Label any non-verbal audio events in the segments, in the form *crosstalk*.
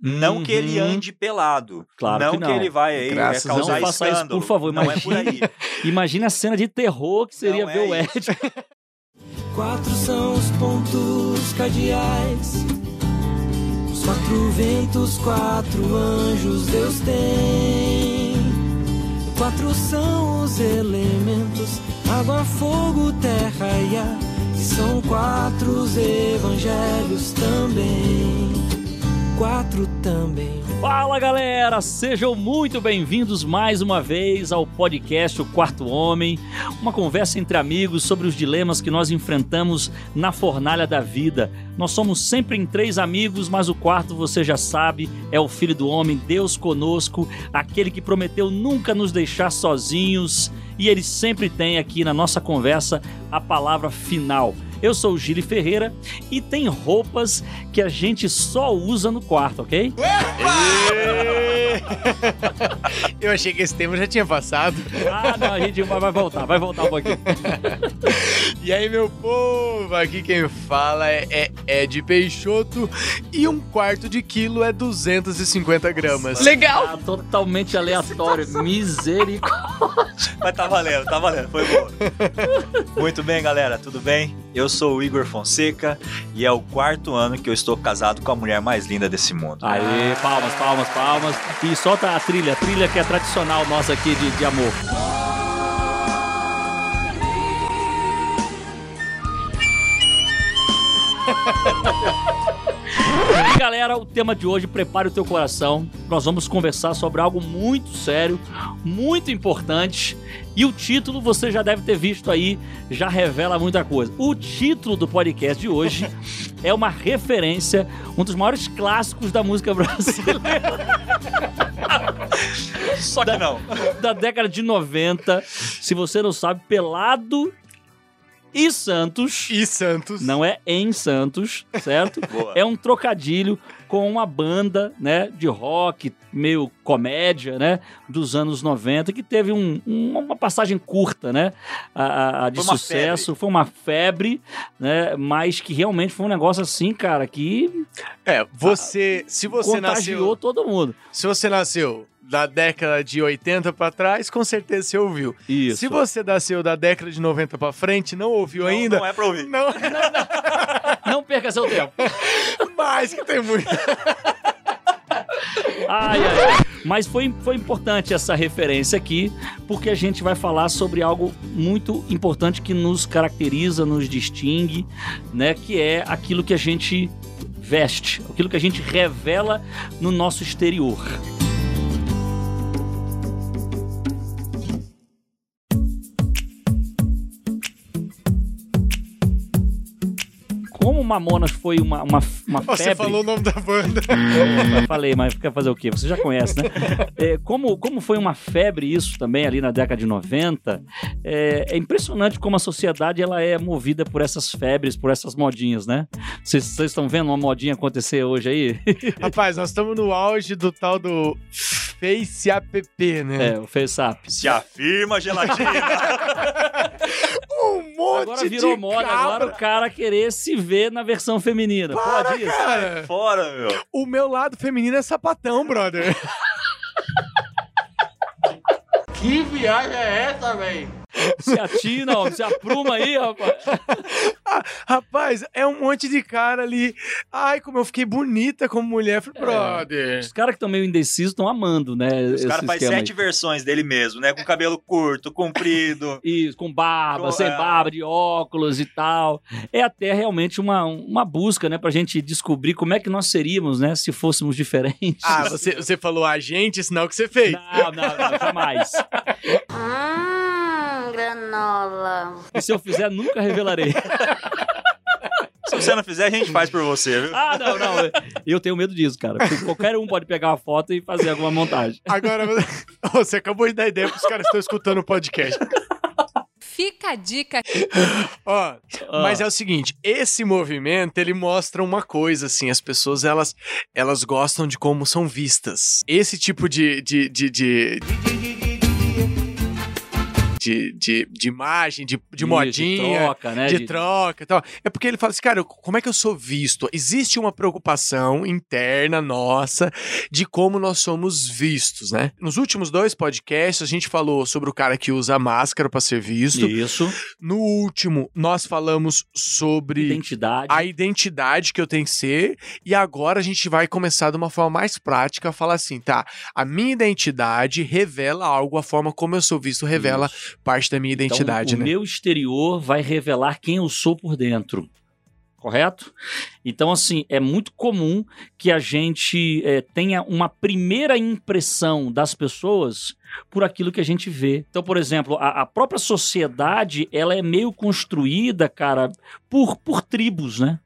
Não que ele Uhum. ande pelado. Claro não que não. ele vai aí é, causar Não faça isso, escândalo. por favor. Não é por aí. *laughs* Imagine a cena de terror que seria Não ver é o isso. Ed. *laughs* Quatro são os pontos cardeais. Os quatro ventos, quatro anjos Deus tem. Quatro são os elementos: água, fogo, terra e ar. E são quatro os evangelhos também. Quatro também. Fala galera, sejam muito bem-vindos mais uma vez ao podcast O Quarto Homem, uma conversa entre amigos sobre os dilemas que nós enfrentamos na fornalha da vida. Nós somos sempre em três amigos, mas o quarto você já sabe, é o Filho do Homem, Deus conosco, aquele que prometeu nunca nos deixar sozinhos e ele sempre tem aqui na nossa conversa a palavra final. Eu sou o Gili Ferreira e tem roupas que a gente só usa no quarto, ok? *laughs* Eu achei que esse tema já tinha passado. Ah, não, a gente vai vai voltar, vai voltar um pouquinho. *laughs* E aí, meu povo, aqui quem fala é, é Ed Peixoto e um quarto de quilo é 250 gramas. Legal! Tá totalmente aleatório, misericórdia. Mas tá valendo, tá valendo, foi boa. Muito bem, galera, tudo bem? Eu sou o Igor Fonseca e é o quarto ano que eu estou casado com a mulher mais linda desse mundo. Aê, palmas, palmas, palmas. E solta a trilha, a trilha que é tradicional nossa aqui de, de amor. Galera, o tema de hoje, prepare o teu coração. Nós vamos conversar sobre algo muito sério, muito importante. E o título você já deve ter visto aí, já revela muita coisa. O título do podcast de hoje *laughs* é uma referência, um dos maiores clássicos da música brasileira *laughs* Só que não. da década de 90. Se você não sabe, Pelado e Santos. E Santos. Não é em Santos, certo? Boa. É um trocadilho com uma banda, né, de rock, meio comédia, né, dos anos 90, que teve um- um- uma passagem curta, né, a, a- a de Foi sucesso, foi uma febre, né, mas que realmente foi um negócio assim, cara, que É, você, se você contagiou nasceu, todo mundo. se você nasceu da década de 80 pra trás, com certeza você ouviu. Isso. Se você nasceu da década de 90 pra frente, não ouviu Não, ainda, Não é pra ouvir. não, *laughs* Não perca seu tempo. *laughs* mais que tem muito. Ai, ai, ai. Mas foi, foi importante essa referência aqui, porque a gente vai falar sobre algo muito importante que nos caracteriza, nos distingue, né? Que é aquilo que a gente veste, aquilo que a gente revela no nosso exterior. Mamonas foi uma, uma, uma febre... Você falou o nome da banda. Eu falei, mas quer fazer o quê? Você já conhece, né? *laughs* É, como, como foi uma febre isso também ali na década de 90, é, é impressionante como a sociedade ela é movida por essas febres, por essas modinhas, né? Vocês estão vendo uma modinha acontecer hoje aí? Rapaz, nós estamos no auge do tal do Face App, né? É, o FaceApp. Se afirma, gelatina. *laughs* Um monte Agora virou de moda, cabra. agora o cara querer se ver na versão feminina. Pode isso? Cara, Fora, meu. o meu lado feminino é sapatão, brother. Que viagem é essa, velho? Se atina, ó, se apruma aí, rapaz. *laughs* Ah, Rapaz, é um monte de cara ali. Ai, como eu fiquei bonita como mulher. Falei, brother. Os caras que estão meio indecisos estão amando, né? Os caras fazem esquema aí. sete versões dele mesmo, né? Com cabelo curto, comprido. *laughs* Isso, com barba, Com- sem é. barba, de óculos e tal. É até realmente uma, uma busca, né, pra gente descobrir como é que nós seríamos, né, se fôssemos diferentes. Ah, *laughs* você, você falou a gente, sinal que você fez. Não, não, não, jamais. Hum, granola. E se eu fizer, nunca revelarei. Se você não fizer, a gente faz por você, viu? Ah, não, não. Eu tenho medo disso, cara. Porque qualquer um pode pegar uma foto e fazer alguma montagem. Agora, *laughs* você acabou de dar ideia pros caras que estão escutando o podcast. Fica a dica. Ó, Ah. mas é o seguinte, esse movimento, ele mostra uma coisa, assim, as pessoas, elas, elas gostam de como são vistas. Esse tipo de, de, de, de, de, de, de imagem, de, de Isso, modinha. De troca, né? de troca e tal. É porque ele fala assim, cara, como é que eu sou visto? Existe uma preocupação interna nossa de como nós somos vistos, né? Nos últimos dois podcasts, a gente falou sobre o cara que usa máscara para ser visto. Isso. No último, nós falamos sobre Identidade. a identidade que eu tenho que ser. E agora a gente vai começar de uma forma mais prática a falar assim, tá? A minha identidade revela algo, a forma como eu sou visto revela Isso. Parte da minha identidade, então, né? O meu exterior vai revelar quem eu sou por dentro. Correto? Então, assim, é muito comum que a gente eh, tenha uma primeira impressão das pessoas por aquilo que a gente vê. Então, por exemplo, a, a própria sociedade, ela é meio construída, cara, por, por tribos, né?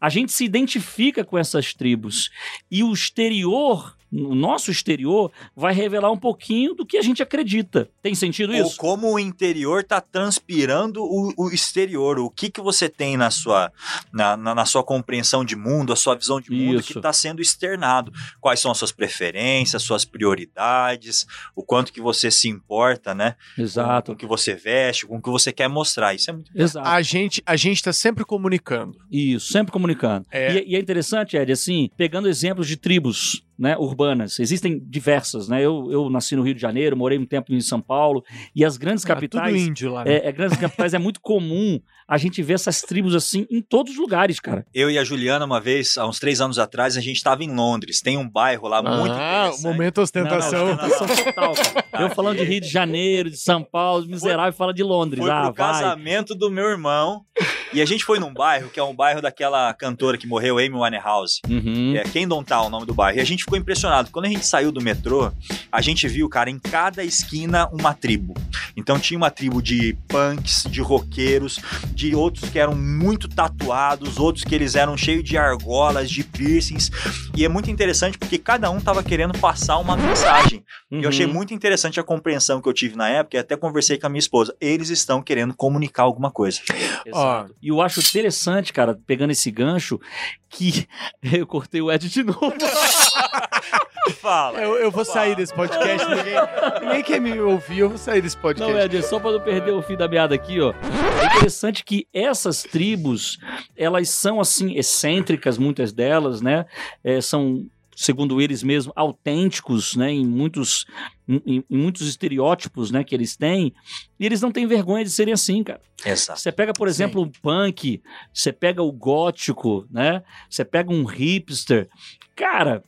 A gente se identifica com essas tribos. E o exterior, o nosso exterior, vai revelar um pouquinho do que a gente acredita. Tem sentido Ou isso? como o interior tá transpirando o, o exterior. O que que você tem na sua, na, na, na sua compreensão de mundo, a sua visão de mundo Isso. que está sendo externado. Quais são as suas preferências, suas prioridades, o quanto que você se importa, né? Com Exato. o que você veste, com o que você quer mostrar. Isso é muito Exato. A gente, a gente tá sempre comunicando. Isso, sempre comunicando. É. E, e é interessante, Ed, assim, pegando exemplos de tribos né, urbanas, existem diversas, né? Eu, eu nasci no Rio de Janeiro, morei um tempo em São Paulo, e as grandes Ah, capitais. tudo índio lá. né? É, é, grandes capitais é muito comum a gente ver essas tribos assim em todos os lugares, cara. Eu e a Juliana, uma vez, há uns três anos atrás, a gente estava em Londres. Tem um bairro lá muito ah, interessante. momento ostentação. Não, não, ostentação total, cara. Eu falando de Rio de Janeiro, de São Paulo, de miserável, fala de Londres. Foi ah, pro vai. casamento do meu irmão. E a gente foi num bairro, que é um bairro daquela cantora que morreu, Amy Winehouse. Uhum. É Kendon Town, o nome do bairro. E a gente ficou impressionado. Quando a gente saiu do metrô, a gente viu, cara, em cada esquina uma tribo. Então tinha uma tribo de punks, de roqueiros, de outros que eram muito tatuados, outros que eles eram cheios de argolas, de piercings. E é muito interessante porque cada um tava querendo passar uma mensagem. E eu achei Uhum. muito interessante a compreensão que eu tive na época, e até conversei com a minha esposa. Eles estão querendo comunicar alguma coisa. Exato. E eu acho interessante, cara, pegando esse gancho, que *laughs* eu cortei o Ed de novo. *laughs* Fala. Eu, eu vou sair desse podcast. Ninguém, ninguém quer me ouvir, eu vou sair desse podcast. Não, Ed, só para não perder o fim da meada aqui, ó. É interessante que essas tribos, elas são, assim, excêntricas, muitas delas, né? É, são, segundo eles mesmos, autênticos, né? Em muitos, em, em muitos estereótipos, né? Que eles têm. E eles não têm vergonha de serem assim, cara. Exato. Você pega, por exemplo, o punk, você pega o gótico, né? Você pega um hipster. Cara,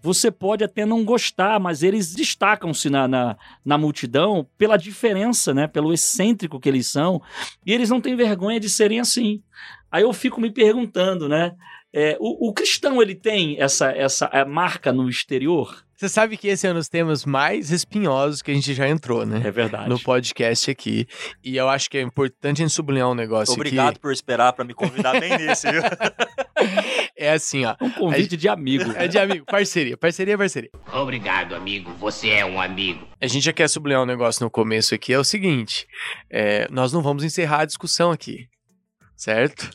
você pode até não gostar, mas eles destacam-se na, na, na multidão pela diferença, né? Pelo excêntrico que eles são. E eles não têm vergonha de serem assim. Aí eu fico me perguntando, né? É, o, o cristão, ele tem essa, essa marca no exterior? Você sabe que esse é um dos temas mais espinhosos que a gente já entrou, né? É verdade. No podcast aqui. E eu acho que é importante a gente sublinhar um negócio Obrigado aqui. por esperar pra me convidar bem nesse, viu? *laughs* É assim, ó. Um convite de amigo. *laughs* É de amigo, parceria, parceria, parceria. Obrigado, amigo. Você é um amigo. A gente já quer sublinhar um negócio no começo aqui, é o seguinte: é, nós não vamos encerrar a discussão aqui, certo?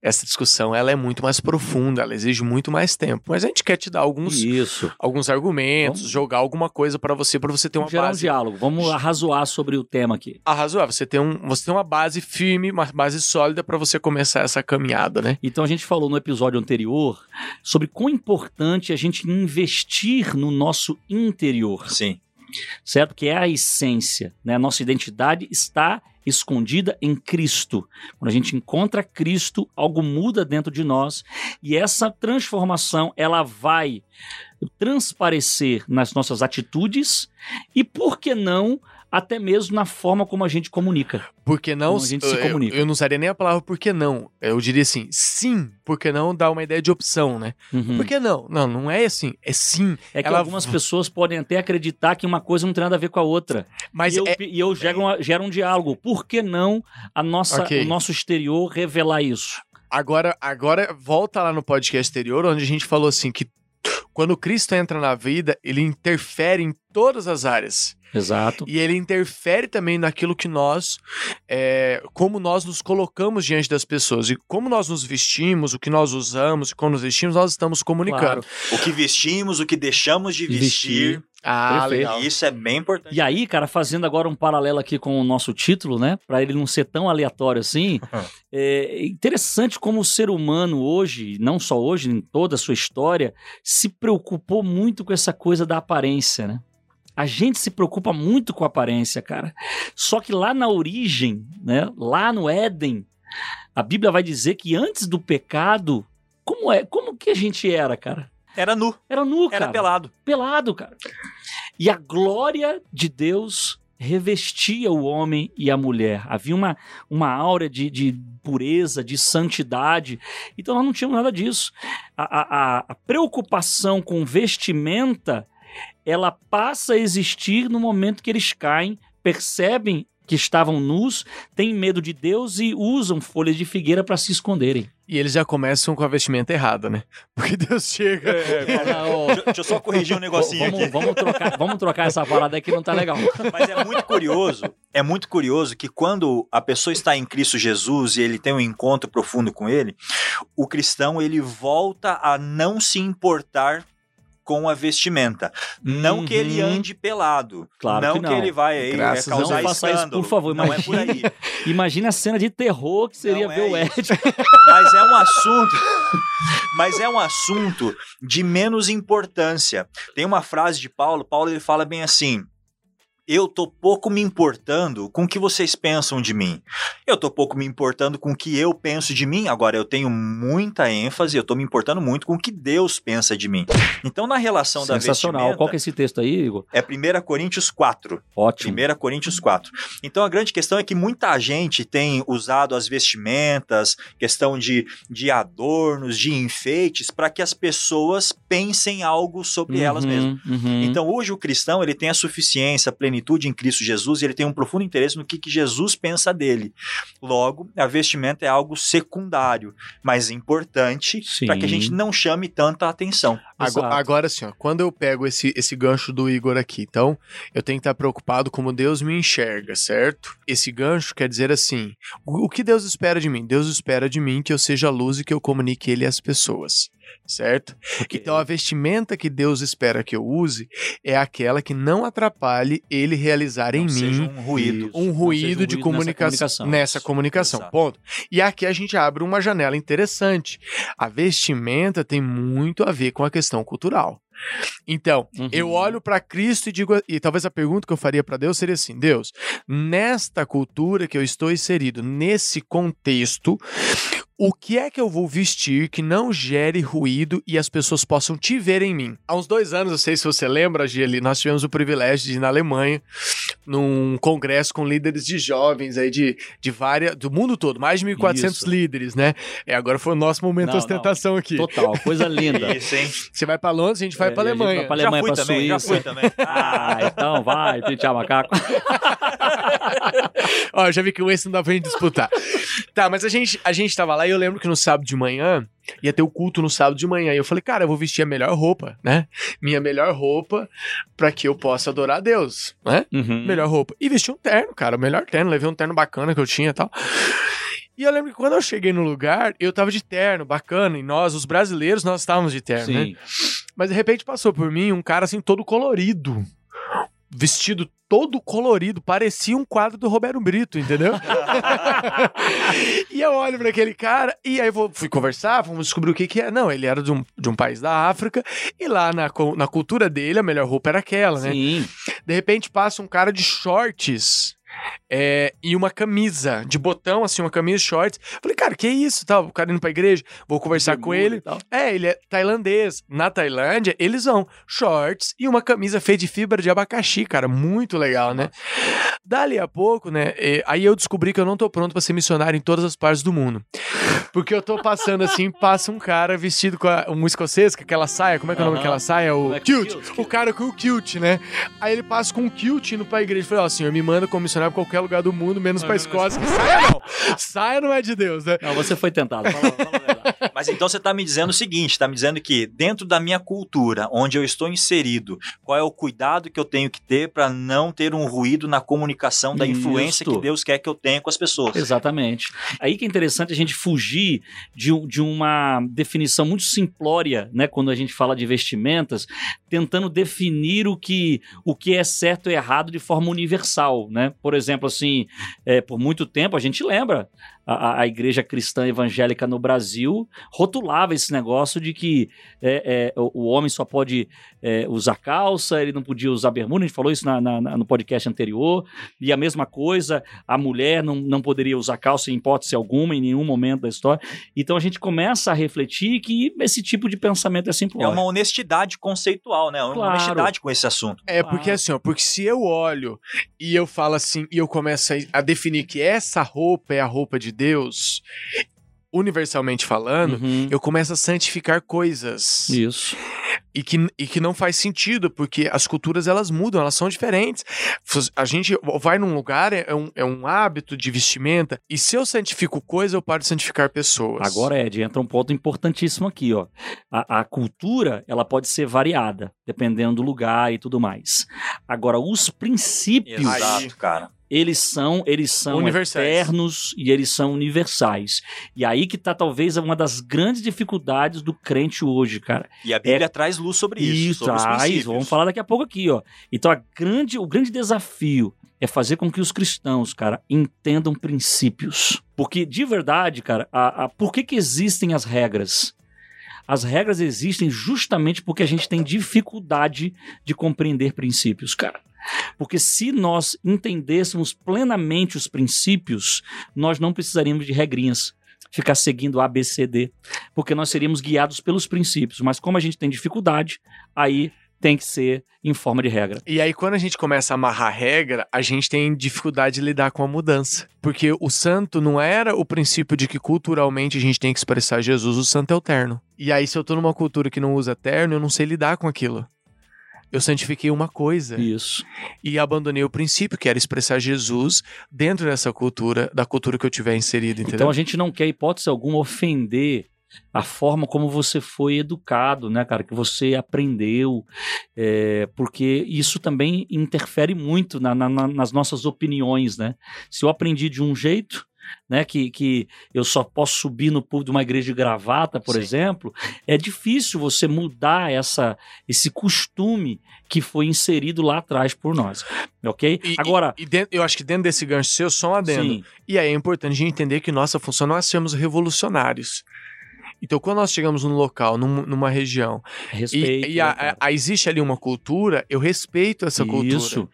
Essa discussão ela é muito mais profunda, ela exige muito mais tempo. Mas a gente quer te dar alguns, Isso. alguns argumentos, Vamos- jogar alguma coisa pra você, pra você ter uma Vamos gerar um base diálogo. Vamos arrazoar sobre o tema aqui. arrazoável. Você tem, um, você tem uma base firme, uma base sólida pra você começar essa caminhada, né? Então a gente falou no episódio anterior sobre quão importante é a gente investir no nosso interior, Sim. certo? Que é a essência, né? A nossa identidade está escondida em Cristo. Quando a gente encontra Cristo, algo muda dentro de nós e essa transformação ela vai transparecer nas nossas atitudes e por que não até mesmo na forma como a gente comunica. Por que não? Como a gente se eu- comunica. Eu, não usaria nem a palavra por que não. Eu diria assim, sim, por que não dar uma ideia de opção, né? Uhum. Por que não? Não, não é assim. É sim. É que Ela- algumas pessoas podem até acreditar que uma coisa não tem nada a ver com a outra. Mas e eu, é, e eu gero, uma- gero um diálogo. Por que não a nossa, Ok. o nosso exterior revelar isso? Agora, agora volta lá no podcast anterior, onde a gente falou assim que quando Cristo entra na vida, ele interfere em todas as áreas. Exato. E ele interfere também naquilo que nós, é, como nós nos colocamos diante das pessoas. E como nós nos vestimos, o que nós usamos, e como nos vestimos, nós estamos comunicando. Claro. O que vestimos, o que deixamos de vestir. Ah, Perfeito. legal. Isso é bem importante. E aí, cara, fazendo agora um paralelo aqui com o nosso título, né? Pra ele não ser tão aleatório assim, *laughs* é interessante como o ser humano hoje, não só hoje, em toda a sua história, se preocupou muito com essa coisa da aparência, né? A gente se preocupa muito com a aparência, cara. Só que lá na origem, né? Lá no Éden, a Bíblia vai dizer que antes do pecado, como é? Como que a gente era, cara? Era nu, Era nu, cara era pelado. pelado, cara. E a glória de Deus revestia o homem e a mulher. Havia uma, uma aura de, de pureza, de santidade. Então nós não tínhamos nada disso. A, a- a- a preocupação com vestimenta, ela passa a existir no momento que eles caem, percebem que estavam nus, têm medo de Deus e usam folhas de figueira para se esconderem. E eles já começam com a vestimenta errada, né? *laughs* Porque Deus chega. *laughs* Deixa, deixa eu só corrigir um negocinho vamos, aqui. vamos trocar, vamos trocar essa parada aí que não tá legal. *laughs* Mas é muito curioso, é muito curioso que quando a pessoa está em Cristo Jesus e ele tem um encontro profundo com ele, o cristão ele volta a não se importar com a vestimenta. Não que ele Uhum. ande pelado. Claro não que não. ele vai aí é, Graças causar. Não faça isso, por favor, não é por aí. *laughs* Imagina a cena de terror que seria Não ver é o Ed. *laughs* Mas é um assunto. *laughs* Mas é um assunto de menos importância. Tem uma frase de Paulo, Paulo ele fala bem assim: Eu tô pouco me importando com o que vocês pensam de mim. Eu tô pouco me importando com o que eu penso de mim. Agora eu tenho muita ênfase, eu tô me importando muito com o que Deus pensa de mim. Então na relação da Sensacional. vestimenta Qual que é esse texto aí, Igor? é 1 Coríntios 4. Ótimo. 1 Coríntios 4. Então a grande questão é que muita gente tem usado as vestimentas, questão de, de adornos, de enfeites, para que as pessoas pensem algo sobre elas Uhum, mesmas. uhum. Então hoje o cristão ele tem a suficiência, a plenitude em Cristo Jesus e ele tem um profundo interesse no que, que Jesus pensa dele. Logo, a vestimenta é algo secundário, mas importante Sim. para que a gente não chame tanta atenção. Agora, agora assim, ó, quando eu pego esse, esse gancho do Igor aqui, então eu tenho que estar preocupado como Deus me enxerga, certo? Esse gancho quer dizer assim: o, o que Deus espera de mim? Deus espera de mim que eu seja luz e que eu comunique Ele às pessoas, certo? Ok. Então a vestimenta que Deus espera que eu use é aquela que não atrapalhe Ele realizar em Não seja mim um ruído. Um ruído seja de nessa comunicação nessa comunicação, Exato. ponto. E aqui a gente abre uma janela interessante. A vestimenta tem muito a ver com a questão cultural. Então, Uhum. eu olho para Cristo e digo, e talvez a pergunta que eu faria para Deus seria assim: Deus, nesta cultura que eu estou inserido, nesse contexto, o que é que eu vou vestir que não gere ruído e as pessoas possam te ver em mim? Há uns dois anos, não sei se você lembra, Gili, nós tivemos o privilégio de ir na Alemanha, num congresso com líderes de jovens aí de, de várias, do mundo todo, mais de 1.400 Isso. líderes, né? É, agora foi o nosso momento Não, de ostentação aqui. Total, coisa linda. *laughs* Isso, hein? Você vai para Londres, a gente vai É, para a gente Alemanha. vai pra Já Alemanha, fui pra também, já Suíça. fui também. Ah, então vai, pinchar macaco. *laughs* Ó, já vi que o esse não dá pra gente disputar. tá, mas a gente, a gente tava lá e eu lembro que no sábado de manhã ia ter o culto no sábado de manhã. E eu falei, cara, eu vou vestir a melhor roupa, né? Minha melhor roupa pra que eu possa adorar a Deus, né? Uhum. Melhor roupa. E vesti um terno, cara, o melhor terno. Levei um terno bacana que eu tinha e tal. E eu lembro que quando eu cheguei no lugar, eu tava de terno, bacana. E nós, os brasileiros, nós estávamos de terno, né? Sim. Mas de repente passou por mim um cara assim todo colorido. Vestido todo colorido, parecia um quadro do Roberto Brito, entendeu? *laughs* e eu olho pra aquele cara e aí vou, fui conversar, vamos descobrir o que que é. Não, ele era de um, de um país da África e lá na, na cultura dele a melhor roupa era aquela, né? Sim. De repente passa um cara de shorts é, e uma camisa de botão, assim, uma camisa shorts. Falei, cara, que isso? Tal, o cara indo pra igreja, vou conversar com ele. É, ele é tailandês. Na Tailândia, eles vão shorts e uma camisa feita de fibra de abacaxi, cara. Muito legal, né? Dali a pouco, né? Aí eu descobri que eu não tô pronto pra ser missionário em todas as partes do mundo. Porque eu tô passando assim, *laughs* passa um cara vestido com a, um escocês, com aquela saia. Como é que é o nome daquela saia? O é kilt. O cara com o kilt, né? Aí ele passa com um kilt indo pra igreja. Falei, ó, senhor, me manda como missionário pra qualquer lugar do mundo, menos pra Escócia. Que saia não. *laughs* Saia não é de Deus, né? Não, você foi tentado. Fala, fala. *laughs* Mas então você está me dizendo o seguinte: está me dizendo que dentro da minha cultura, onde eu estou inserido, qual é o cuidado que eu tenho que ter para não ter um ruído na comunicação da influência Isto. que Deus quer que eu tenha com as pessoas. Exatamente. Aí que é interessante a gente fugir de, de uma definição muito simplória, né, quando a gente fala de vestimentas, tentando definir o que, o que é certo e errado de forma universal, né? Por exemplo, assim, é, por muito tempo a gente lembra a, a- igreja cristã evangélica no Brasil rotulava esse negócio de que é, é, o, o homem só pode é, usar calça, ele não podia usar bermuda, a gente falou isso na- na- na- no podcast anterior, e a mesma coisa, a mulher não, não poderia usar calça em hipótese alguma, em nenhum momento da história. Então a gente começa a refletir que esse tipo de pensamento é simplório. É uma honestidade conceitual, né? Uma Claro. honestidade com esse assunto. É, porque Claro. assim, ó, porque se eu olho e eu falo assim, e eu começo a, a definir que essa roupa é a roupa de Deus, universalmente falando, Uhum. eu começo a santificar coisas. Isso. E que, e que não faz sentido, porque as culturas elas mudam, elas são diferentes. A gente vai num lugar, é um, é um hábito de vestimenta, e se eu santifico coisa, eu paro de santificar pessoas. Agora, Ed, entra um ponto importantíssimo aqui, ó. A, a cultura, ela pode ser variada, dependendo do lugar e tudo mais. Agora, os princípios, Exato, cara. Eles são, eles são Universais. eternos e eles são universais. E aí que tá talvez uma das grandes dificuldades do crente hoje, cara. E a Bíblia traz luz sobre isso, sobre os traz, vamos falar daqui a pouco aqui, ó. Então, a grande, o grande desafio é fazer com que os cristãos, cara, entendam princípios. Porque, de verdade, cara, a, a- por que, que existem as regras? As regras existem justamente porque a gente tem dificuldade de compreender princípios, cara. Porque se nós entendêssemos plenamente os princípios, nós não precisaríamos de regrinhas. Ficar seguindo A, B, C, D. Porque nós seríamos guiados pelos princípios. Mas como a gente tem dificuldade, aí tem que ser em forma de regra. E aí, quando a gente começa a amarrar regra, a gente tem dificuldade de lidar com a mudança. Porque o santo não era o princípio de que culturalmente a gente tem que expressar Jesus, o santo é o terno. E aí, se eu tô numa cultura que não usa terno, eu não sei lidar com aquilo. Eu santifiquei uma coisa Isso. e abandonei o princípio, que era expressar Jesus dentro dessa cultura, da cultura que eu tiver inserido, entendeu? Então a gente não quer, hipótese alguma, ofender a forma como você foi educado, né, cara? Que você aprendeu, é, porque isso também interfere muito na- na- na- nas nossas opiniões, né? Se eu aprendi de um jeito, né, que, que eu só posso subir no púlpito de uma igreja de gravata, por Sim. exemplo, é difícil você mudar essa, esse costume que foi inserido lá atrás por nós, ok? E- Agora, E, dentro- eu acho que dentro desse gancho seu, só um adendo. sim, E aí é importante a gente entender que nossa função não é sermos revolucionários. Então, quando nós chegamos num local, num- numa região, e, respeito. e né, a- cara? a- existe ali uma cultura, eu respeito essa cultura. Isso.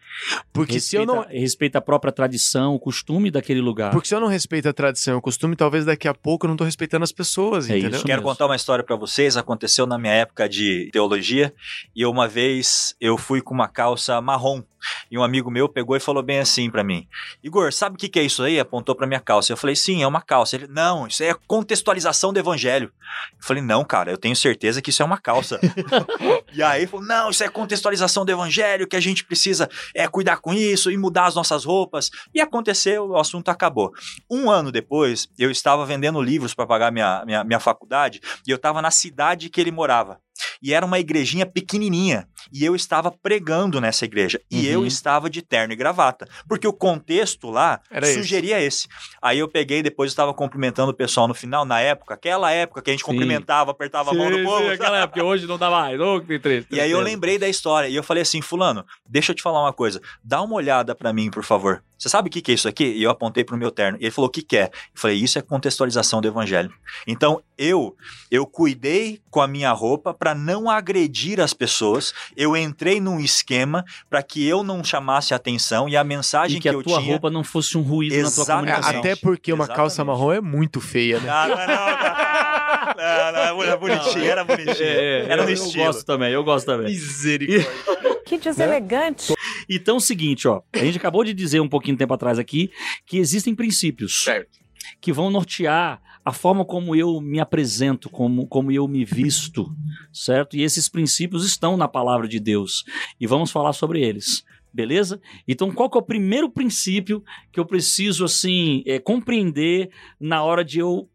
Porque se eu respeita, não. respeita a própria tradição, o costume daquele lugar. Porque se eu não respeito a tradição e o costume, talvez daqui a pouco eu não tô respeitando as pessoas, É entendeu? isso. Quero mesmo. contar uma história pra vocês. Aconteceu na minha época de teologia. E uma vez eu fui com uma calça marrom. E um amigo meu pegou e falou bem assim pra mim: Igor, sabe o que, que é isso aí? Apontou pra minha calça. Eu falei: sim, é uma calça. Ele: não, isso aí é contextualização do evangelho. Eu falei: não, cara, eu tenho certeza que isso é uma calça. *laughs* e aí ele falou: não, isso é contextualização do evangelho, que a gente precisa é, cuidar com isso e mudar as nossas roupas. E aconteceu, o assunto acabou. Um ano depois, eu estava vendendo livros para pagar minha, minha, minha faculdade e eu estava na cidade que ele morava. E era uma igrejinha pequenininha. E eu estava pregando nessa igreja. E eu Uhum. estava de terno e gravata. Porque o contexto lá Era esse. sugeria esse. Aí eu peguei, depois eu estava cumprimentando o pessoal no final, na época, aquela época que a gente Sim. cumprimentava, apertava a mão do povo. aquela época, hoje não dá mais. Oh, que triste, E aí eu lembrei da história e eu falei assim, fulano, deixa eu te falar uma coisa, dá uma olhada pra mim, por favor. Você sabe o que que é isso aqui? E eu apontei pro meu terno. E ele falou, o que que é? Eu falei, isso é contextualização do evangelho. Então, eu eu cuidei com a minha roupa pra não agredir as pessoas. Eu entrei num esquema pra que eu não chamasse a atenção e a mensagem E que, que a eu tua tinha... roupa não fosse um ruído na tua Exatamente. É, comunicação. até porque uma calça Exatamente. marrom é muito feia, né? Não, não, é não, não, não, era bonitinho, era bonitinho. É, é, era eu, no eu estilo. gosto também, eu gosto também. Misericórdia. Que deselegante. Então é o seguinte, ó, a gente acabou de dizer um pouquinho de tempo atrás aqui que existem princípios Certo. que vão nortear a forma como eu me apresento, como, como eu me visto, certo? E esses princípios estão na palavra de Deus e vamos falar sobre eles. Beleza? Então, qual que é o primeiro princípio que eu preciso, assim, é, compreender na hora de eu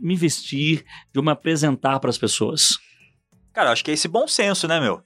me vestir, de eu me apresentar para as pessoas? Cara, acho que é esse bom senso, né, meu?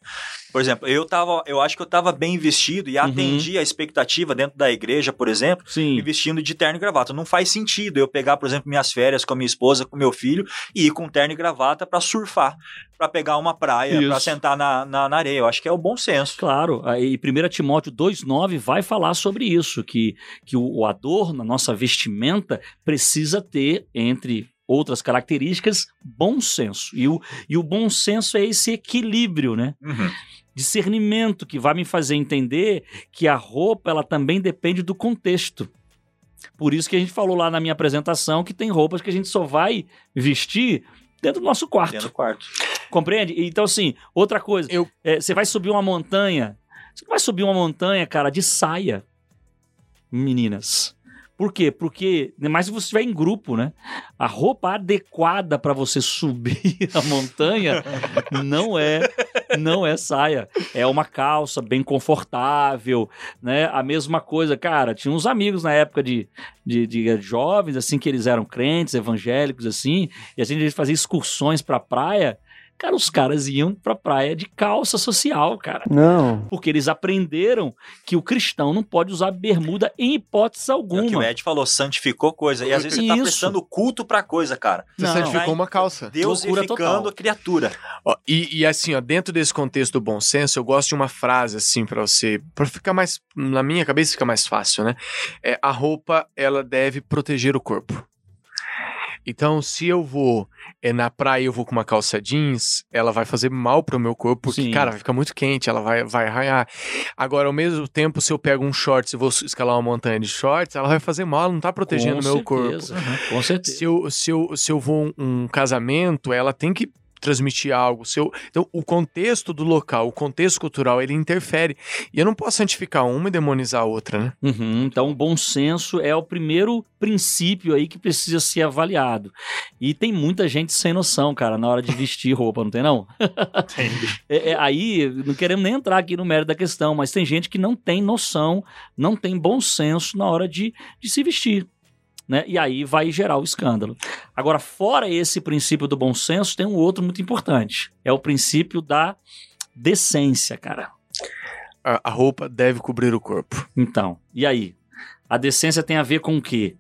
Por exemplo, eu tava, eu acho que eu tava bem vestido e Uhum. atendi a expectativa dentro da igreja, por exemplo, Sim. me vestindo de terno e gravata. Não faz sentido eu pegar, por exemplo, minhas férias com a minha esposa, com meu filho e ir com terno e gravata pra surfar, pra pegar uma praia, pra Isso. sentar na, na, na areia. Eu acho que é o bom senso. Claro, aí 1 Timóteo 2,9 vai falar sobre isso, que, que o, o adorno, a nossa vestimenta, precisa ter, entre outras características, bom senso. E o, e o bom senso é esse equilíbrio, né? Uhum. Discernimento que vai me fazer entender que a roupa ela também depende do contexto. Por isso que a gente falou lá na minha apresentação que tem roupas que a gente só vai vestir dentro do nosso quarto. Dentro do quarto. Compreende? Então, assim, outra coisa. Eu- é, você vai subir uma montanha. Você não vai subir uma montanha, cara, de saia. Meninas. Por quê? Porque, mas se você estiver em grupo, né? A roupa adequada para você subir *laughs* a montanha não é não é saia. É uma calça bem confortável, né? A mesma coisa, cara. Tinha uns amigos na época de, de, de jovens, assim, que eles eram crentes, evangélicos, assim, e a gente fazia excursões pra praia. Cara, os caras iam pra praia de calça social, cara. Não. Porque eles aprenderam que o cristão não pode usar bermuda em hipótese É o que o alguma. Ed falou, santificou coisa. E às vezes você tá Isso. prestando culto pra coisa, cara. Você Não. santificou uma calça. Deusificando a criatura. Ó, e, e assim, ó, dentro desse contexto do bom senso, eu gosto de uma frase assim pra você, pra ficar mais na minha cabeça fica mais fácil, né? É, a roupa ela deve proteger o corpo. Então, se eu vou é, na praia e eu vou com uma calça jeans, ela vai fazer mal pro meu corpo, porque, Sim. cara, vai ficar muito quente, ela vai, vai arranhar. Agora, ao mesmo tempo, se eu pego um shorts e vou escalar uma montanha de shorts, ela vai fazer mal, ela não tá protegendo o meu corpo. aham, Com certeza. Se eu, se, eu, se eu vou um, um casamento, ela tem que transmitir algo. Se eu, então, o contexto do local, o contexto cultural, ele interfere. E eu não posso santificar uma e demonizar a outra, né? Uhum, então, o bom senso é o primeiro princípio aí que precisa ser avaliado. E tem muita gente sem noção, cara, na hora de vestir roupa, não tem não? *laughs* É, é, aí, não queremos nem entrar aqui no mérito da questão, mas tem gente que não tem noção, não tem bom senso na hora de, de se vestir. Né? E aí vai gerar o escândalo. Agora, fora esse princípio do bom senso, tem um outro muito importante. É o princípio da decência, cara. A, a roupa deve cobrir o corpo. Então, e aí? A decência tem a ver com o quê?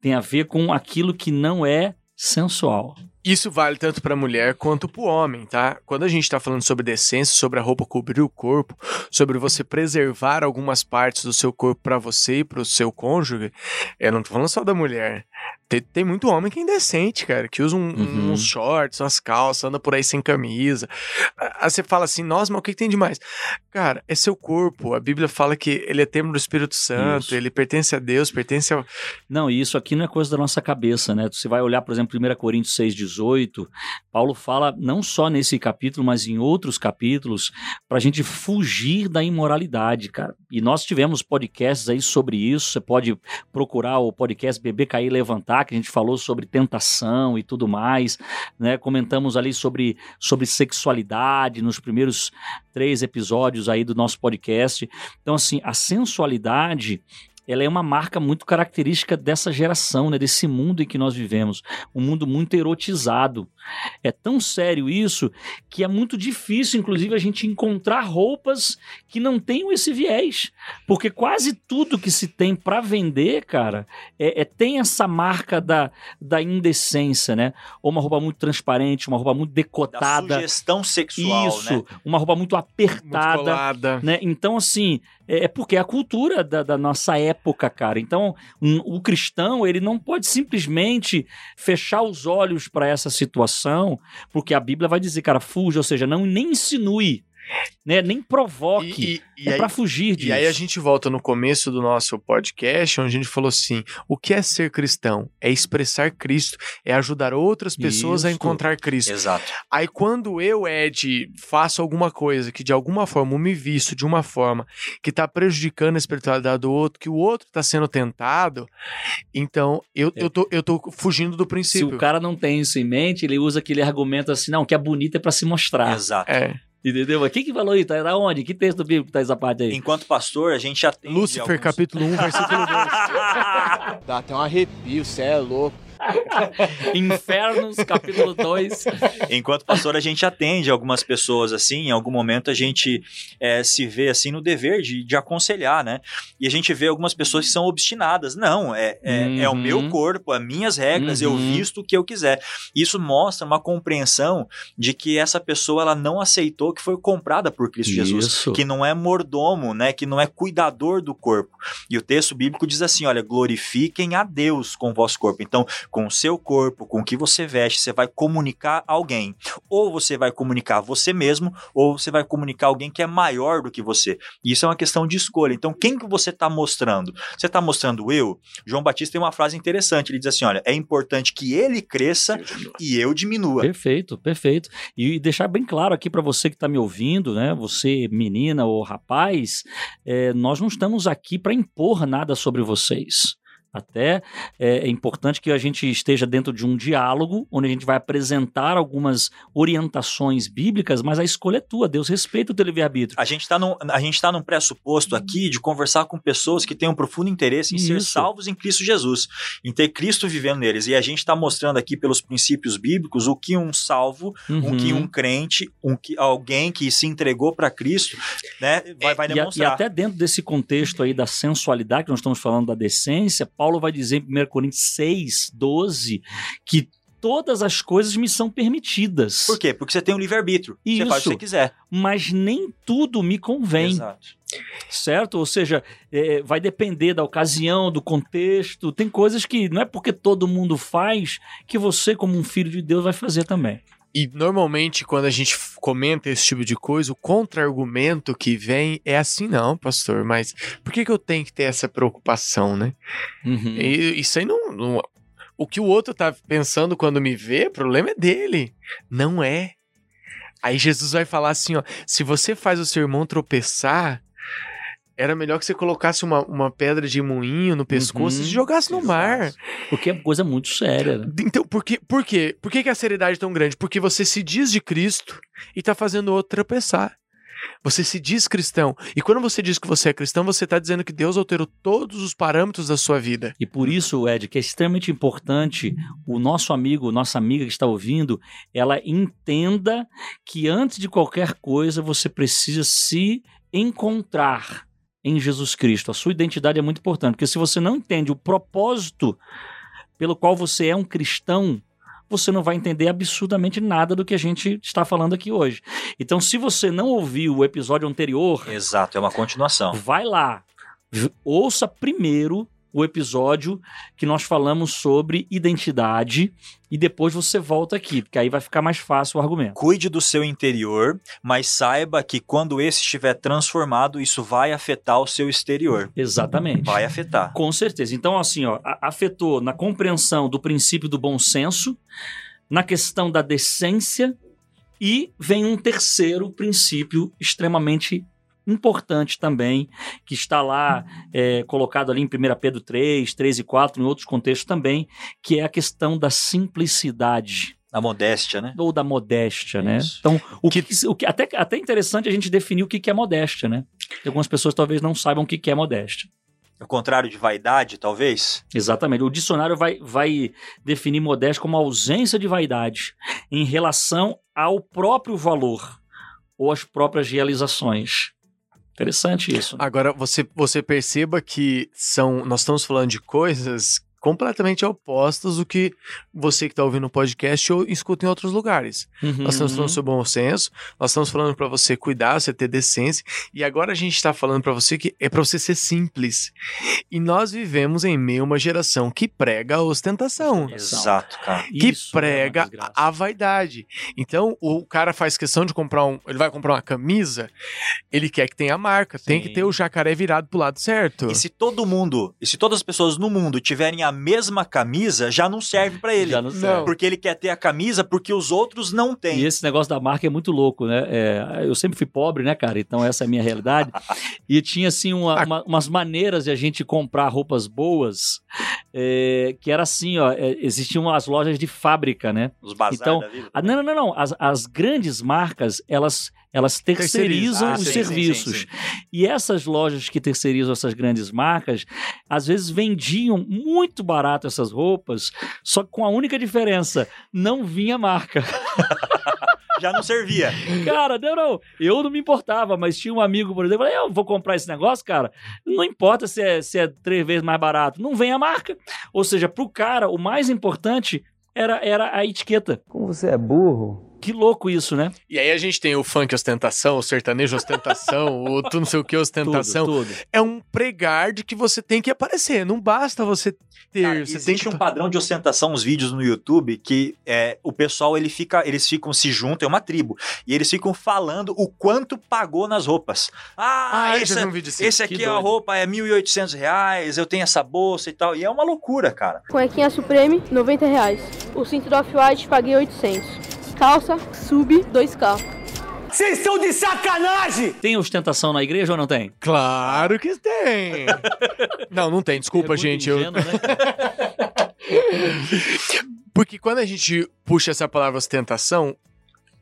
Tem a ver com aquilo que não é sensual. Isso vale tanto para mulher quanto para o homem, tá? Quando a gente está falando sobre decência, sobre a roupa cobrir o corpo, sobre você preservar algumas partes do seu corpo para você e para o seu cônjuge, eu não tô falando só da mulher. Tem, tem muito homem que é indecente, cara, que usa um- Uhum. uns shorts, umas calças, anda por aí sem camisa. Aí você fala assim, nossa, mas o que, que tem de mais? Cara, é seu corpo. A Bíblia fala que ele é templo do Espírito Santo, Isso. ele pertence a Deus, pertence ao. Não, e isso aqui não é coisa da nossa cabeça, né? Você vai olhar, por exemplo, 1 Coríntios 6,18, Paulo fala não só nesse capítulo, mas em outros capítulos, pra gente fugir da imoralidade, cara. E nós tivemos podcasts aí sobre isso, você pode procurar o podcast Bebê Cair e Que a gente falou sobre tentação e tudo mais, né? Comentamos ali sobre, sobre sexualidade nos primeiros três episódios aí do nosso podcast. Então, assim, a sensualidade ela é uma marca muito característica dessa geração, né, desse mundo em que nós vivemos, um mundo muito erotizado. É tão sério isso que é muito difícil, inclusive, a gente encontrar roupas que não tenham esse viés, porque quase tudo que se tem para vender, cara, é, é- tem essa marca da, da indecência, né? Ou uma roupa muito transparente, uma roupa muito Da decotada. sugestão sexual, Isso, né? uma roupa muito Muito apertada colada. né? Então, assim, é é porque é a cultura da, da nossa época, cara. Então, um- o cristão, ele não pode simplesmente fechar os olhos para essa situação, porque a Bíblia vai dizer, cara, fuja, ou seja, não nem insinue, né? Nem provoque. E, e- e é para fugir disso. E aí a gente volta no começo do nosso podcast, onde a gente falou assim: o que é ser cristão? É expressar Cristo, é ajudar outras pessoas a Isso. encontrar Cristo. Exato. Aí quando eu, Ed, faço alguma coisa que de alguma forma me visto de uma forma que tá prejudicando a espiritualidade do outro, que o outro tá sendo tentado, então eu, eu, tô, eu tô fugindo do Se princípio. o cara não tem isso em mente, ele usa aquele argumento assim, não, que é bonito é para se mostrar. Exato. É. Entendeu? Mas quem que falou isso? Da onde? Que texto bíblico tá essa parte aí? Enquanto pastor, a gente atende Lúcifer, alguns... capítulo 1, versículo 2. *laughs* Dá até um arrepio, cê é louco. *laughs* Infernos, capítulo 2. Enquanto pastor, a gente atende algumas pessoas assim, em algum momento a gente é, se vê assim no dever de, de aconselhar, né? E a gente vê algumas pessoas que são obstinadas. Não, é, é, é o Uhum. meu corpo, as minhas regras, eu Uhum. visto o que eu quiser. Isso mostra uma compreensão de que essa pessoa ela não aceitou que foi comprada por Cristo Jesus. Isso. Que não é mordomo, né? Que não é cuidador do corpo. E o texto bíblico diz assim: olha, glorifiquem a Deus com o vosso corpo. Então, com o seu corpo, com o que você veste, você vai comunicar alguém. Ou você vai comunicar você mesmo, ou você vai comunicar alguém que é maior do que você. Isso é uma questão de escolha. Então, quem que você está mostrando? Você está mostrando eu? João Batista tem uma frase interessante. Ele diz assim: olha, é importante que ele cresça e eu diminua. Perfeito, perfeito. E deixar bem claro aqui para você que está me ouvindo, né? Você, menina ou rapaz, é, nós não estamos aqui para impor nada sobre vocês. Até é, é importante que a gente esteja dentro de um diálogo, onde a gente vai apresentar algumas orientações bíblicas, mas a escolha é tua. Deus respeita o teu livre-arbítrio. A gente está num, a gente tá num pressuposto aqui de conversar com pessoas que têm um profundo interesse em ser Isso. salvos em Cristo Jesus, em ter Cristo vivendo neles. E a gente está mostrando aqui pelos princípios bíblicos o que um salvo, o que Uhum. um crente, um que, alguém que se entregou para Cristo, né, vai, vai E, a- e demonstrar. até dentro desse contexto aí da sensualidade, que nós estamos falando da decência, Paulo vai dizer em 1 Coríntios 6, 12, que todas as coisas me são permitidas, Por quê? Porque você tem um livre-arbítrio. Você faz o que Isso. você quiser. mas nem tudo me convém, Exato. certo? Ou seja, é, vai depender da ocasião, do contexto. Tem coisas que não é porque todo mundo faz que você, como um filho de Deus, vai fazer também. E normalmente, quando a gente comenta esse tipo de coisa, o contra-argumento que vem é assim, não, pastor, mas por que, que eu tenho que ter essa preocupação, né? Uhum. E isso aí não, não- O que o outro tá pensando quando me vê, o problema é dele. Não é. Aí Jesus vai falar assim, ó, se você faz o seu irmão tropeçar, era melhor que você colocasse uma, uma pedra de moinho no pescoço Uhum. e se jogasse no mar. Porque é coisa muito séria. Né? Então, por, que, por quê? Por que, que a seriedade é tão grande? Porque você se diz de Cristo e tá fazendo o outro tropeçar. Você se diz cristão. E quando você diz que você é cristão, você tá dizendo que Deus alterou todos os parâmetros da sua vida. E por isso, Ed, que é extremamente importante o nosso amigo, nossa amiga que está ouvindo, ela entenda que antes de qualquer coisa você precisa se encontrar em Jesus Cristo. A sua identidade é muito importante, porque se você não entende o propósito pelo qual você é um cristão, você não vai entender absurdamente nada do que a gente está falando aqui hoje. Então, se você não ouviu o episódio anterior, Exato, é uma continuação. Vai lá, ouça primeiro o episódio que nós falamos sobre identidade e depois você volta aqui, porque aí vai ficar mais fácil o argumento. Cuide do seu interior, mas saiba que quando esse estiver transformado, isso vai afetar o seu exterior. Exatamente. Vai afetar. Com certeza. Então, assim, ó, afetou na compreensão do princípio do bom senso, na questão da decência e vem um terceiro princípio extremamente importante também, que está lá é, colocado ali em 1 Pedro 3, 3 e 4, em outros contextos também, que é a questão da simplicidade. A modéstia, né? Ou da modéstia, né? Isso. Então, o que, o que até, até interessante a gente definir o que, que é modéstia, né? Porque Algumas pessoas talvez não saibam o que, que é modéstia. O contrário de vaidade, talvez. Exatamente. O dicionário vai, vai definir modéstia como ausência de vaidade em relação ao próprio valor ou às próprias realizações. Interessante isso. Agora, você, você perceba que são, nós estamos falando de coisas completamente opostas do que você que está ouvindo o podcast ou escuta em outros lugares. Nós estamos Uhum. falando sobre bom senso, nós estamos falando para você cuidar, você ter decência, e agora a gente está falando para você que é para você ser simples. E nós vivemos em meio a uma geração que prega a ostentação. Exato, cara. que Isso é uma prega desgraça. a vaidade. Então, o cara faz questão de comprar um. Ele vai comprar uma camisa, ele quer que tenha a marca, tem que Sim. ter o jacaré virado pro lado certo. E se todo mundo, e se todas as pessoas no mundo tiverem a mesma camisa, já não serve pra ele. Já não serve. Porque ele quer ter a camisa porque os outros não têm. E esse negócio da marca é muito louco, né? É, eu sempre fui pobre, né, cara? Então essa é a minha realidade. *laughs* e tinha, assim, uma- uma- umas maneiras de a gente comprar roupas boas é, que era assim, ó, é, existiam as lojas de fábrica, né? Os bazar Então, da vida. Ah, não, não, não, não. As, as grandes marcas, elas, elas terceirizam Terceirizam. Ah, os sim, sim, serviços. sim, E essas lojas que terceirizam essas grandes marcas, às vezes vendiam muito barato essas roupas, só que com a única diferença, não vinha marca. *laughs* Já não servia. Cara, não, não. Eu não me importava, mas tinha um amigo, por exemplo, eu vou comprar esse negócio, cara. Não importa se é, se é três vezes mais barato, não vem a marca. Ou seja, pro cara, o mais importante era, era a etiqueta. Como você é burro. Que louco isso, né? E aí a gente tem o funk ostentação, o sertanejo ostentação, o tu não sei o que ostentação. Tudo, tudo. É um pregar de que você tem que aparecer. Não basta você ter, Cara, você existe tem que um padrão de ostentação, uns vídeos no YouTube, que é, o pessoal, ele fica, eles ficam, se juntam, é uma tribo, e eles ficam falando o quanto pagou nas roupas. Ah, Ah, esse, vi um vídeo assim. esse Que aqui a doido. roupa é 1.800 reais, eu tenho essa bolsa e tal, e é uma loucura, cara. Cuequinha Supreme, 90 reais. O cinto do Off-White, paguei 800. Calça, sub, 2K. Vocês estão de sacanagem! Tem ostentação na igreja ou não tem? Claro que tem. *laughs* não, não tem. Desculpa, É gente. eu- ingênuo, né, cara? *laughs* Porque quando a gente puxa essa palavra ostentação,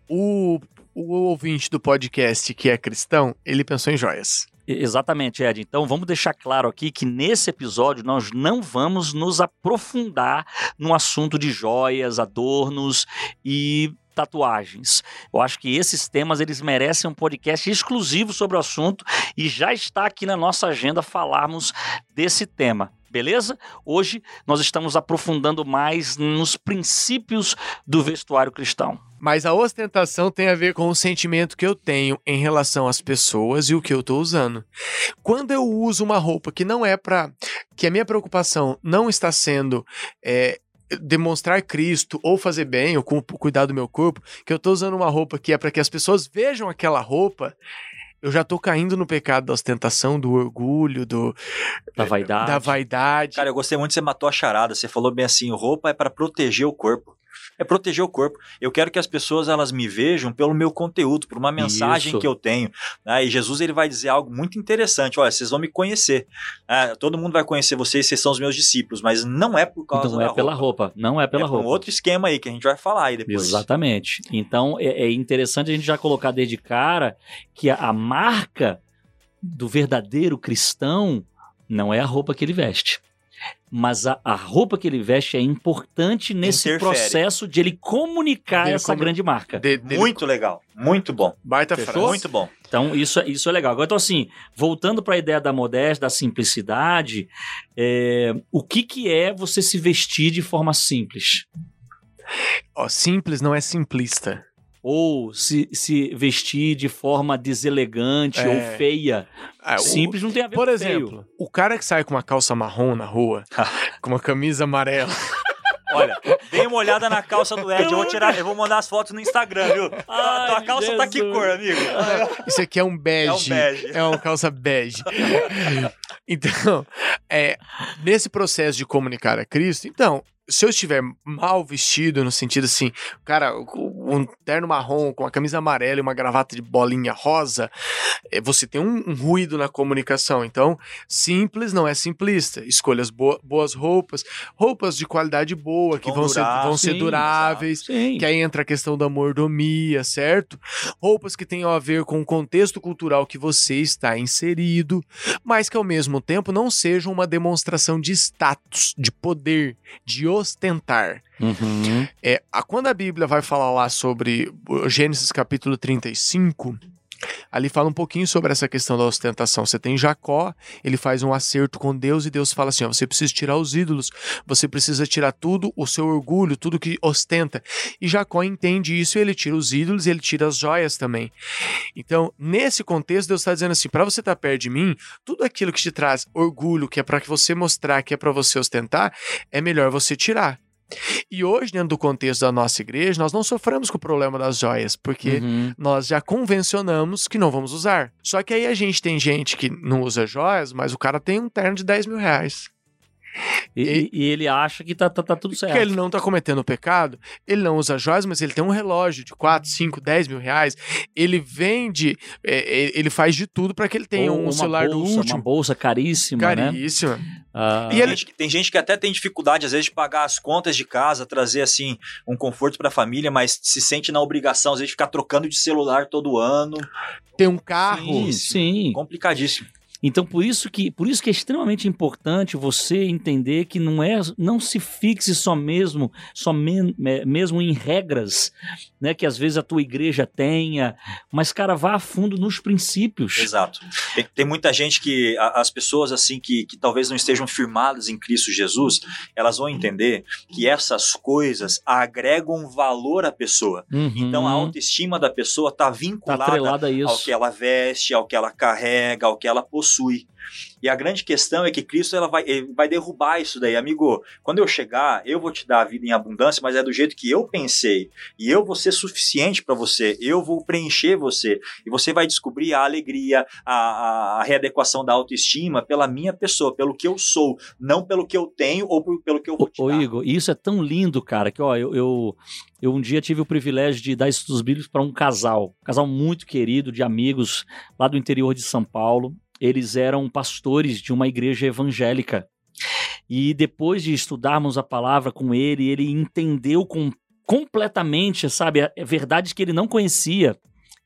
o, o ouvinte do podcast que é cristão, ele pensou em joias. Exatamente, Ed. Então vamos deixar claro aqui que nesse episódio nós não vamos nos aprofundar no assunto de joias, adornos e tatuagens. Eu acho que esses temas eles merecem um podcast exclusivo sobre o assunto e já está aqui na nossa agenda falarmos desse tema. Beleza? Hoje nós estamos aprofundando mais nos princípios do vestuário cristão. Mas a ostentação tem a ver com o sentimento que eu tenho em relação às pessoas e o que eu tô usando. Quando eu uso uma roupa que não é pra. que a minha preocupação não está sendo. é, demonstrar Cristo ou fazer bem ou cu- cuidar do meu corpo, que eu tô usando uma roupa que é para que as pessoas vejam aquela roupa, eu já tô caindo no pecado da ostentação, do orgulho, do Da vaidade. da vaidade. Cara, eu gostei muito que você matou a charada, você falou bem assim, roupa é para proteger o corpo. É proteger o corpo. Eu quero que as pessoas elas me vejam pelo meu conteúdo, por uma mensagem Isso. que eu tenho. né? E Jesus ele vai dizer algo muito interessante. Olha, vocês vão me conhecer. né? todo mundo vai conhecer vocês, vocês são os meus discípulos, mas não é por causa Não da é pela roupa. Não é pela é roupa. um outro esquema aí que a gente vai falar aí depois. Exatamente. Então é, é interessante a gente já colocar desde cara que a, a marca do verdadeiro cristão não é a roupa que ele veste. Mas a, a roupa que ele veste é importante nesse Interfere. processo de ele comunicar Dele essa como- grande marca. De- dele- Muito legal, muito bom. baita Fechou? frase. Muito bom. Então, isso, é- isso é legal. Agora, então, assim, voltando para a ideia da modéstia, da simplicidade, é, o que, que é você se vestir de forma simples? Ó, simples não é simplista. Ou se, se vestir de forma deselegante É. ou feia? Ah, o- Simples não tem a ver Por com feio. exemplo, o cara que sai com uma calça marrom na rua, *laughs* com uma camisa amarela. Olha, dê uma olhada na calça do Ed. Eu vou tirar, eu vou mandar as fotos no Instagram, viu? Tua- Ai, tua calça tá que Jesus. cor, amigo? *laughs* Isso aqui é um bege. É um bege. É uma calça bege. *laughs* Então, é, nesse processo de comunicar a Cristo, então, se eu estiver mal vestido, no sentido assim, cara, um terno marrom com a camisa amarela e uma gravata de bolinha rosa, é, você tem um, um ruído na comunicação. Então, simples não é simplista. Escolhas bo- boas roupas, roupas de qualidade boa, que Vão vão, ser, durar, vão ser sim, duráveis. Sim. Que aí entra a questão da mordomia, certo? Roupas que tenham a ver com o contexto cultural que você está inserido, mas que ao mesmo tempo não sejam uma demonstração de status, de poder, de ostentar. Uhum. É, a- quando a Bíblia vai falar lá sobre Gênesis capítulo 35, ali fala um pouquinho sobre essa questão da ostentação. Você tem Jacó, ele faz um acerto com Deus e Deus fala assim: ó, você precisa tirar os ídolos, você precisa tirar tudo, o seu orgulho, tudo que ostenta. E Jacó entende isso e ele tira os ídolos e ele tira as joias também. Então, nesse contexto, Deus está dizendo assim: para você estar perto de mim, tudo aquilo que te traz orgulho, que é para que você mostrar, que é para você ostentar, é melhor você tirar. E hoje, dentro do contexto da nossa igreja, nós não sofremos com o problema das joias, porque Uhum. nós já convencionamos que não vamos usar. Só que aí a gente tem gente que não usa joias, mas o cara tem um terno de 10 mil reais. E, e- e ele acha que tá, tá, tá tudo certo. Que ele não tá cometendo pecado, ele não usa joias, mas ele tem um relógio de 4, 5, 10 mil reais. Ele vende, é, é, ele faz de tudo para que ele tenha Ou um celular bolsa, do último. Uma bolsa caríssima, né? Ah, E Tem ele- gente que- tem gente que até tem dificuldade, às vezes, de pagar as contas de casa, trazer, assim, um conforto pra família, mas se sente na obrigação, às vezes, de ficar trocando de celular todo ano. Tem um carro. sim, sim. Complicadíssimo. Então, por isso que por isso que é extremamente importante você entender que não é não se fixe só mesmo só men- me- mesmo em regras, né, que às vezes a tua igreja tenha, mas cara, vá a fundo nos princípios. Exato. Tem, tem muita gente que, a- as pessoas, assim, que, que talvez não estejam firmadas em Cristo Jesus, elas vão entender que essas coisas agregam valor à pessoa. Uhum. Então, a autoestima da pessoa está tá vinculada isso. ao que ela veste, ao que ela carrega, ao que ela possui. E a grande questão é que Cristo ela vai, vai derrubar isso daí. Amigo, quando eu chegar, eu vou te dar a vida em abundância, mas é do jeito que eu pensei. E eu vou ser suficiente para você. Eu vou preencher você. E você vai descobrir a alegria, a, a, readequação da autoestima pela minha pessoa, pelo que eu sou, não pelo que eu tenho ou por- pelo que eu vou te Ô, dar. Igor, e isso é tão lindo, cara, que ó, eu, eu, eu um dia tive o privilégio de dar estudos bíblicos para um casal, um casal muito querido, de amigos lá do interior de São Paulo. Eles eram pastores de uma igreja evangélica. E depois de estudarmos a palavra com ele, ele entendeu com, completamente, sabe, a- verdades que ele não conhecia.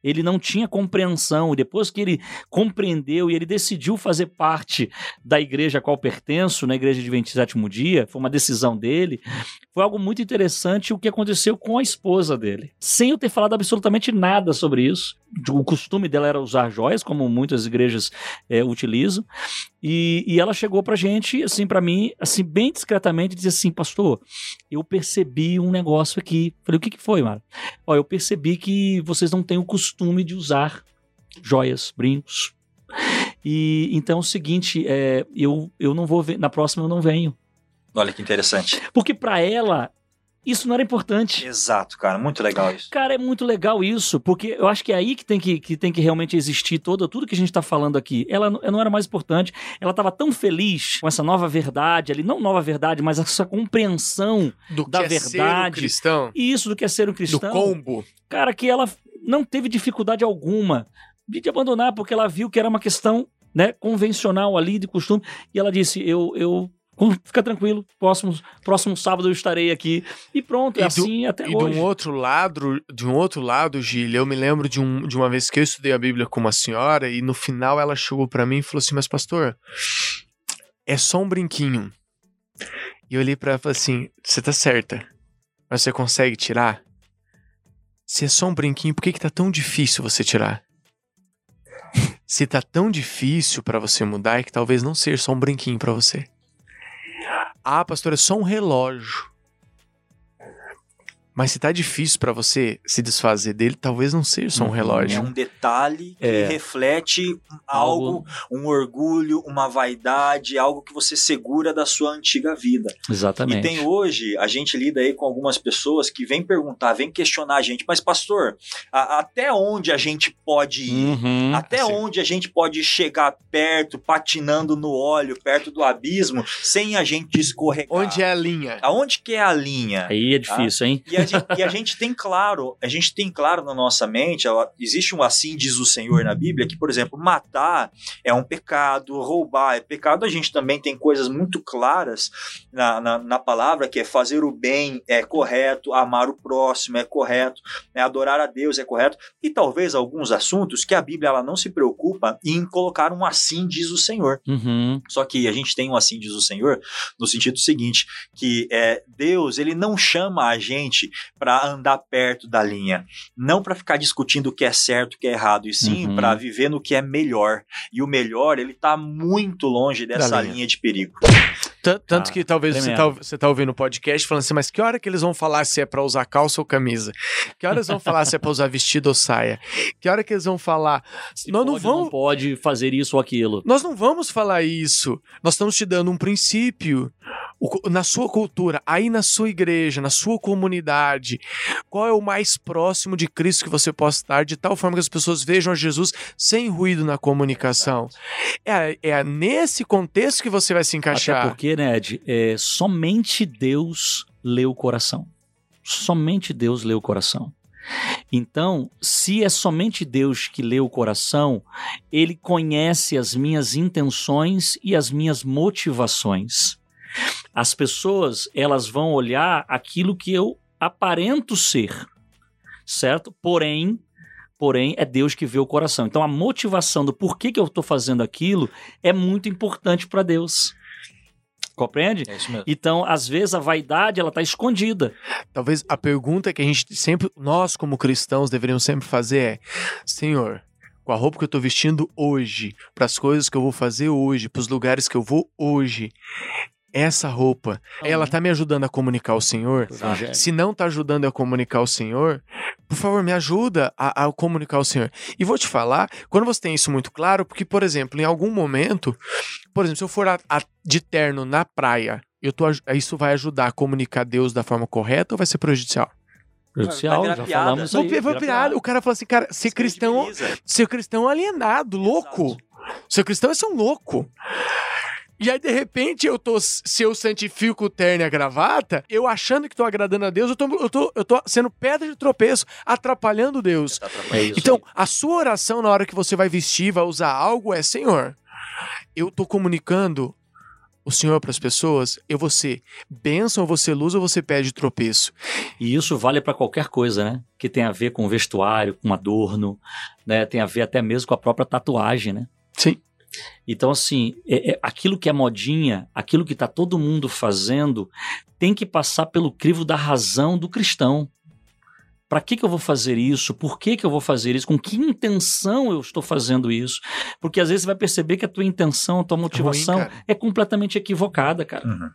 Ele não tinha compreensão, depois que ele compreendeu e ele decidiu fazer parte da igreja a qual pertenço, na igreja de 27 dia, foi uma decisão dele, foi algo muito interessante o que aconteceu com a esposa dele. Sem eu ter falado absolutamente nada sobre isso. O costume dela era usar joias, como muitas igrejas eh, utilizam. E, e ela chegou pra gente, assim, pra mim, assim, bem discretamente, disse assim, pastor, eu percebi um negócio aqui. Falei, o que, que foi, Mara? Ó, eu percebi que vocês não têm o costume de usar joias, brincos. E então é o seguinte, é, eu, eu não vou ver, na próxima eu não venho. Olha que interessante. Porque pra ela, isso não era importante. Exato, cara. Muito legal isso. Cara, é muito legal isso, porque eu acho que é aí que tem que, que, tem que realmente existir todo, tudo que a gente tá falando aqui. Ela não- não era mais importante, ela tava tão feliz com essa nova verdade ali, não nova verdade, mas essa compreensão Do Da que é ser um verdade. cristão. e isso do que é ser um Do cristão. combo. cara, que ela não teve dificuldade alguma de de abandonar, porque ela viu que era uma questão né, convencional ali, de costume, e ela disse, eu... eu Fica tranquilo, próximo, próximo sábado eu estarei aqui. E pronto, é E do- assim até E de hoje. um outro lado, de um outro lado, Gil, eu me lembro de, um, de uma vez que eu estudei a Bíblia com uma senhora e no final ela chegou pra mim e falou assim: "Mas pastor, é só um brinquinho". E eu olhei pra ela e falei assim: "Você tá certa. Mas você consegue tirar? Se é só um brinquinho, por que que tá tão difícil você tirar?" *laughs* Se tá tão difícil pra você mudar, é que talvez não seja só um brinquinho pra você. Ah, pastor, é só um relógio. Mas se tá difícil pra você se desfazer dele, talvez não seja só um Uhum, É relógio. um detalhe que É. reflete algo, um orgulho, uma vaidade, algo que você segura da sua antiga vida. Exatamente. E tem hoje, a gente lida aí com algumas pessoas que vêm perguntar, vêm questionar a gente, mas pastor, a- até onde a gente pode ir? Uhum. Até Assim. onde a gente pode chegar perto, patinando no óleo, perto do abismo, sem a gente escorregar? Onde é a linha? Aonde que é a linha? Aí é difícil, hein? E a, gente, e a gente tem claro, a gente tem claro na nossa mente, existe um assim diz o Senhor na Bíblia, que, por exemplo, matar é um pecado, roubar é pecado. A gente também tem coisas muito claras na, na, na palavra, que é fazer o bem é correto, amar o próximo é correto, né, adorar a Deus é correto. E talvez alguns assuntos que a Bíblia ela não se preocupa em colocar um assim diz o Senhor. Uhum. Só que a gente tem um assim diz o Senhor no sentido seguinte, que é Deus, ele não chama a gente para andar perto da linha, não para ficar discutindo o que é certo, o que é errado, e sim Uhum. para viver no que é melhor. E o melhor, ele tá muito longe dessa linha. linha. de perigo. Tan- Tanto Cara, que talvez você tá, você tá ouvindo o podcast falando assim, mas que hora que eles vão falar se é pra usar calça ou camisa? Que hora eles vão falar se é pra usar vestido ou saia? Que hora que eles vão falar? Se Nós não pode ou vamos- não pode fazer isso ou aquilo. Nós não vamos falar isso. Nós estamos te dando um princípio. Na sua cultura, aí na sua igreja, na sua comunidade, qual é o mais próximo de Cristo que você possa estar, de tal forma que as pessoas vejam a Jesus sem ruído na comunicação? É, é nesse contexto que você vai se encaixar. Até porque, né, Ed, é, somente Deus lê o coração. Somente Deus lê o coração. Então, se é somente Deus que lê o coração, ele conhece as minhas intenções e as minhas motivações. As pessoas, elas vão olhar aquilo que eu aparento ser, certo? Porém, porém é Deus que vê o coração. Então a motivação do porquê que eu estou fazendo aquilo é muito importante para Deus. Compreende? É isso mesmo. Então, às vezes a vaidade ela tá escondida. Talvez a pergunta que a gente sempre, nós como cristãos deveríamos sempre fazer é: Senhor, com a roupa que eu tô vestindo hoje, para as coisas que eu vou fazer hoje, para os lugares que eu vou hoje, essa roupa, ela tá me ajudando a comunicar o Senhor? Evangelho. Se não tá ajudando a comunicar o Senhor, por favor, me ajuda a, a comunicar o Senhor. E vou te falar, quando você tem isso muito claro, porque, por exemplo, em algum momento, por exemplo, se eu for a- a- de terno na praia, eu tô, isso vai ajudar a comunicar Deus da forma correta ou vai ser prejudicial? Prejudicial, Vai virar já falamos aí. vira pirar. piada. O cara fala assim, cara, ser cristão, ser cristão alienado, louco. Ser cristão é ser um louco. E aí, de repente, eu tô, se eu santifico o terno e a gravata, eu achando que tô agradando a Deus, eu tô, eu tô, eu tô sendo pedra de tropeço, atrapalhando Deus. É. Então, a sua oração na hora que você vai vestir, vai usar algo é: Senhor, eu tô comunicando o Senhor para as pessoas, eu vou ser bênção, eu vou ser luz ou você pede tropeço. E isso vale para qualquer coisa, né? Que tem a ver com vestuário, com adorno, né? Tem a ver até mesmo com a própria tatuagem, né? Sim. Então, assim, é- é- aquilo que é modinha, aquilo que tá todo mundo fazendo, tem que passar pelo crivo da razão do cristão. Para que, que eu vou fazer isso? Por que, que eu vou fazer isso? Com que intenção eu estou fazendo isso? Porque às vezes você vai perceber que a tua intenção, a tua motivação cara. é completamente equivocada, cara. Uhum.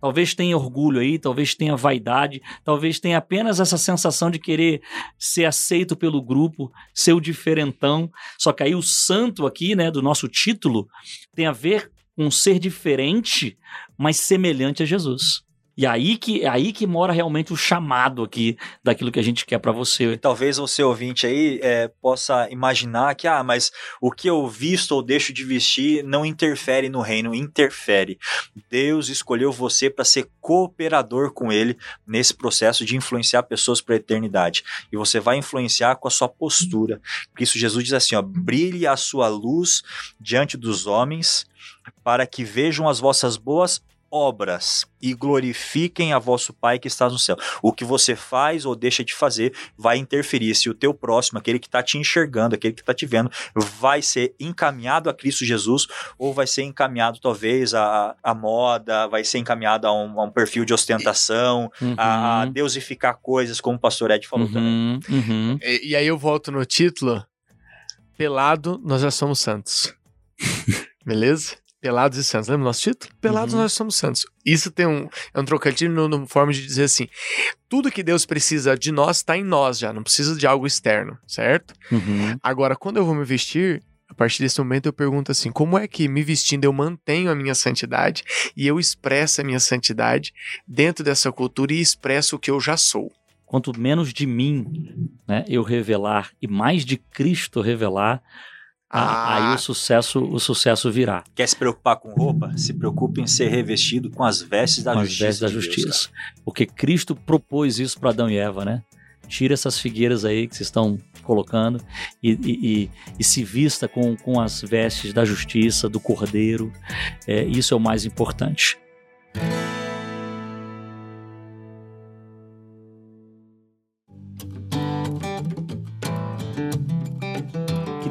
Talvez tenha orgulho aí, talvez tenha vaidade, talvez tenha apenas essa sensação de querer ser aceito pelo grupo, ser o diferentão. Só que aí o santo aqui, né, do nosso título, tem a ver com ser diferente, mas semelhante a Jesus. E aí que, é aí que mora realmente o chamado aqui daquilo que a gente quer pra você. Talvez você ouvinte aí é, possa imaginar que, ah, mas o que eu visto ou deixo de vestir não interfere no reino, interfere. Deus escolheu você para ser cooperador com Ele nesse processo de influenciar pessoas para a eternidade. E você vai influenciar com a sua postura. Por isso Jesus diz assim, ó, brilhe a sua luz diante dos homens para que vejam as vossas boas obras e glorifiquem a vosso Pai que está no céu. O que você faz ou deixa de fazer vai interferir se o teu próximo, aquele que está te enxergando, aquele que está te vendo, vai ser encaminhado a Cristo Jesus ou vai ser encaminhado talvez a, a moda, vai ser encaminhado a um, a um perfil de ostentação, a, a Uhum, deusificar coisas, como o pastor Ed falou também. uhum, uhum. E, e aí eu volto no título: Pelado, nós já somos santos. *laughs* Beleza? Pelados e santos. Lembra o nosso título? Pelados, Uhum. nós somos santos. Isso tem um, é um trocadilho no forma de dizer assim: tudo que Deus precisa de nós está em nós já, não precisa de algo externo, certo? Uhum. Agora, quando eu vou me vestir, a partir desse momento eu pergunto assim: como é que me vestindo eu mantenho a minha santidade e eu expresso a minha santidade dentro dessa cultura e expresso o que eu já sou? Quanto menos de mim né, eu revelar e mais de Cristo revelar, Ah. aí o sucesso, o sucesso virá. Quer se preocupar com roupa? Se preocupe em ser revestido com as vestes da com as justiça. vestes da de Deus, justiça. Porque Cristo propôs isso para Adão e Eva, né? Tira essas figueiras aí que vocês estão colocando e, e- e- e se vista com, com as vestes da justiça, do cordeiro. É, isso é o mais importante.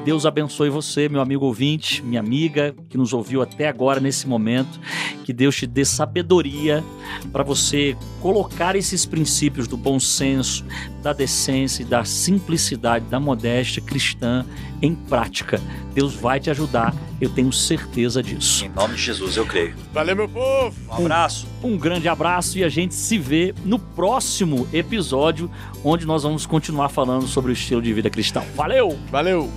Deus abençoe você, meu amigo ouvinte, minha amiga que nos ouviu até agora nesse momento. Que Deus te dê sabedoria para você colocar esses princípios do bom senso, da decência, e da simplicidade, da modéstia cristã em prática. Deus vai te ajudar, eu tenho certeza disso. Em nome de Jesus, eu creio. Valeu, meu povo! Um abraço. Um grande abraço e a gente se vê no próximo episódio, onde nós vamos continuar falando sobre o estilo de vida cristão. Valeu! Valeu!